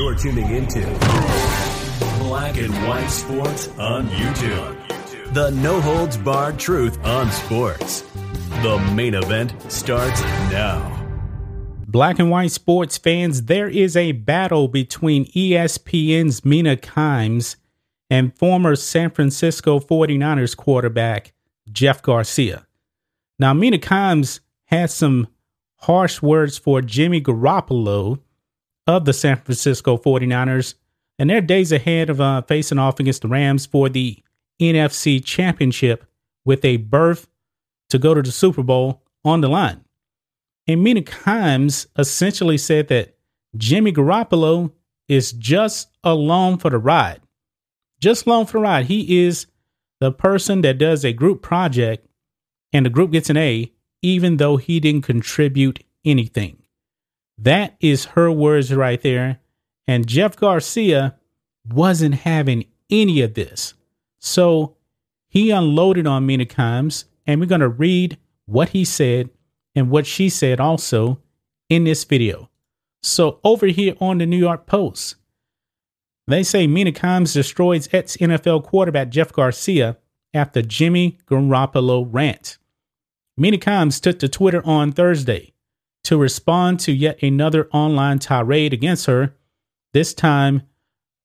You're tuning into Black and White Sports on YouTube. The no holds barred truth on sports. The main event starts now. Black and white sports fans, there is a battle between ESPN's Mina Kimes and former San Francisco 49ers quarterback Jeff Garcia. Now, Mina Kimes had some harsh words for Jimmy Garoppolo of the San Francisco 49ers, and they're days ahead of uh, facing off against the Rams for the NFC Championship with a berth to go to the Super Bowl on the line. And Mina Kimes essentially said that Jimmy Garoppolo is just along for the ride. Just along for the ride. He is the person that does a group project and the group gets an A even though he didn't contribute anything. That is her words right there. And Jeff Garcia wasn't having any of this. So he unloaded on Mina and we're going to read what he said and what she said also in this video. So over here on the New York Post, they say Mina Kimes destroys ex NFL quarterback Jeff Garcia after Jimmy Garoppolo rant. Mina Kimes took to Twitter on Thursday to respond to yet another online tirade against her, this time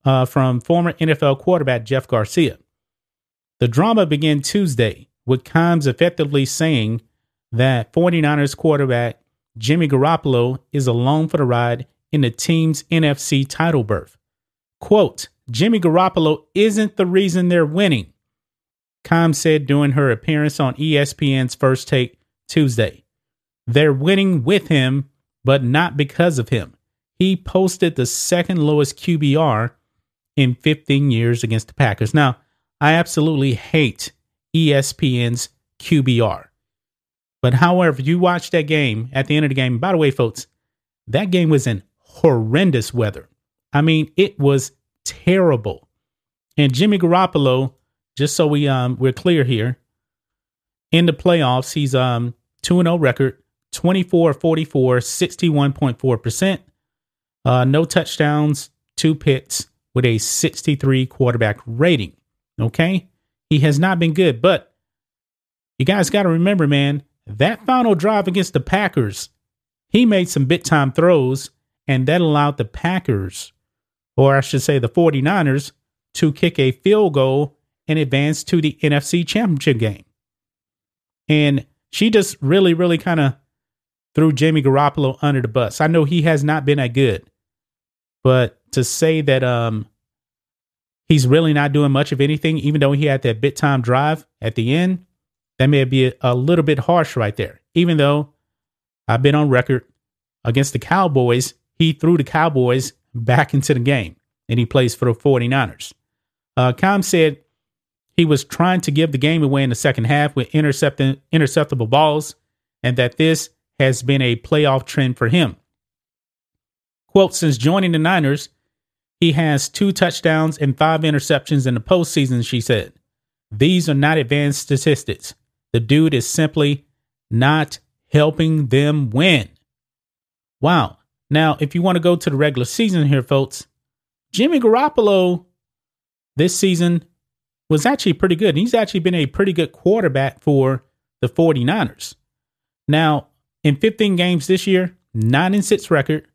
uh, from former NFL quarterback Jeff Garcia. The drama began Tuesday with Kimes effectively saying that 49ers quarterback Jimmy Garoppolo is alone for the ride in the team's NFC title berth. Quote, Jimmy Garoppolo isn't the reason they're winning. Kimes said during her appearance on ESPN's First Take Tuesday. They're winning with him, but not because of him. He posted the second lowest QBR in 15 years against the Packers. Now, I absolutely hate ESPN's QBR. But however, you watch that game at the end of the game, by the way, folks, that game was in horrendous weather. I mean, it was terrible. And Jimmy Garoppolo just so we um we're clear here, in the playoffs, he's um 2 0 record, 24 44, 61.4%. Uh, no touchdowns, two picks with a 63 quarterback rating. Okay. He has not been good, but you guys got to remember, man, that final drive against the Packers, he made some bit time throws, and that allowed the Packers, or I should say the 49ers, to kick a field goal and advance to the NFC Championship game. And she just really, really kind of threw Jamie Garoppolo under the bus. I know he has not been that good, but to say that um he's really not doing much of anything, even though he had that bit time drive at the end, that may be a, a little bit harsh right there. Even though I've been on record against the Cowboys, he threw the Cowboys back into the game and he plays for the 49ers. Uh, Com said he was trying to give the game away in the second half with intercepting interceptable balls, and that this has been a playoff trend for him. Quote, since joining the Niners, he has two touchdowns and five interceptions in the postseason, she said. These are not advanced statistics. The dude is simply not helping them win. Wow. Now, if you want to go to the regular season here, folks, Jimmy Garoppolo this season was actually pretty good. He's actually been a pretty good quarterback for the 49ers. Now, in 15 games this year, 9 and 6 record.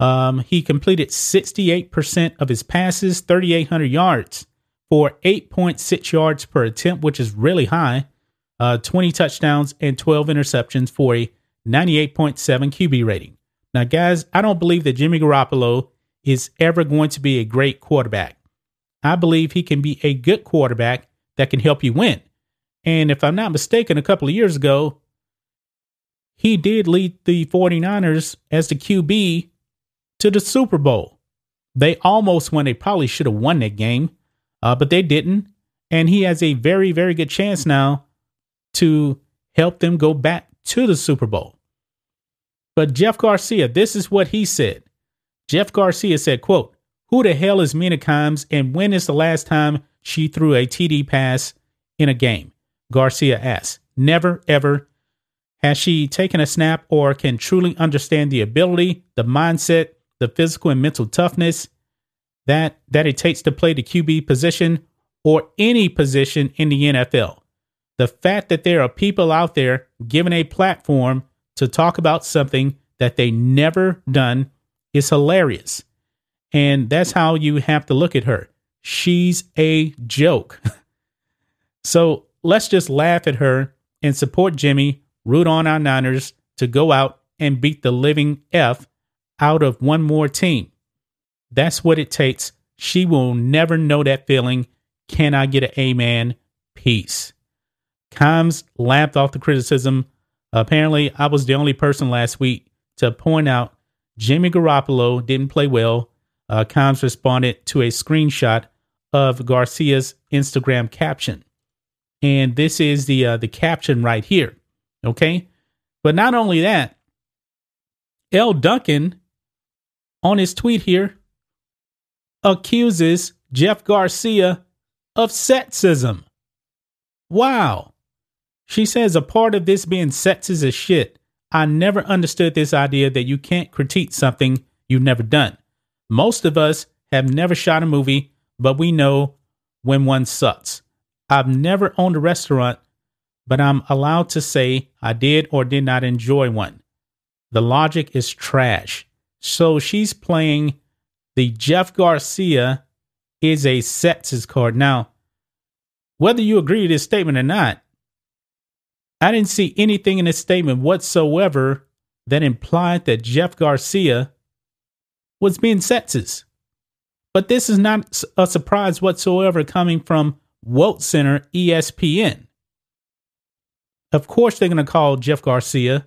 Um, he completed 68% of his passes, 3,800 yards for 8.6 yards per attempt, which is really high. Uh, 20 touchdowns and 12 interceptions for a 98.7 QB rating. Now, guys, I don't believe that Jimmy Garoppolo is ever going to be a great quarterback. I believe he can be a good quarterback that can help you win. And if I'm not mistaken, a couple of years ago, he did lead the 49ers as the QB to the Super Bowl. They almost won. They probably should have won that game, uh, but they didn't. And he has a very, very good chance now to help them go back to the Super Bowl. But Jeff Garcia, this is what he said. Jeff Garcia said, quote, who the hell is Mina Kimes and when is the last time she threw a TD pass in a game? Garcia asked. Never, ever. Has she taken a snap or can truly understand the ability, the mindset, the physical and mental toughness that, that it takes to play the QB position or any position in the NFL? The fact that there are people out there given a platform to talk about something that they never done is hilarious. And that's how you have to look at her. She's a joke. so let's just laugh at her and support Jimmy, root on our Niners to go out and beat the living F out of one more team. That's what it takes. She will never know that feeling. Can I get an amen? Peace. Kimes laughed off the criticism. Apparently, I was the only person last week to point out Jimmy Garoppolo didn't play well. Uh, Kimes responded to a screenshot of Garcia's Instagram caption. And this is the uh, the caption right here. Okay? But not only that, Elle Duncan on his tweet here accuses Jeff Garcia of sexism. Wow. She says a part of this being sexist is shit. I never understood this idea that you can't critique something you've never done. Most of us have never shot a movie, but we know when one sucks. I've never owned a restaurant, but I'm allowed to say I did or did not enjoy one. The logic is trash. So she's playing the Jeff Garcia is a sexist card. Now, whether you agree with this statement or not, I didn't see anything in this statement whatsoever that implied that Jeff Garcia was being sexist. But this is not a surprise whatsoever coming from Walt Center ESPN. Of course, they're going to call Jeff Garcia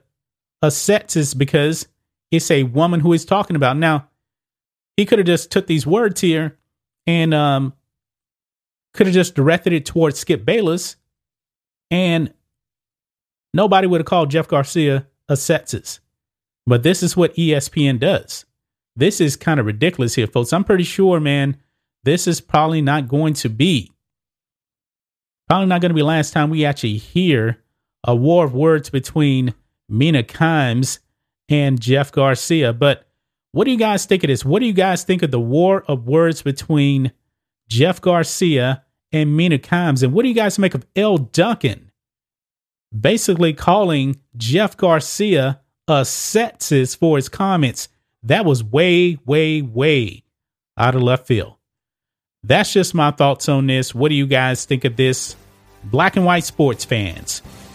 a sexist because it's a woman who he's talking about. Now, he could have just took these words here and um, could have just directed it towards Skip Bayless, and nobody would have called Jeff Garcia a sexist. But this is what ESPN does. This is kind of ridiculous here, folks. I'm pretty sure, man, this is probably not going to be, probably not going to be last time we actually hear a war of words between Mina Kimes and Jeff Garcia. But what do you guys think of this? What do you guys think of the war of words between Jeff Garcia and Mina Kimes? And what do you guys make of Elle Duncan basically calling Jeff Garcia a sexist for his comments? That was way, way, way out of left field. That's just my thoughts on this. What do you guys think of this? Black and white sports fans.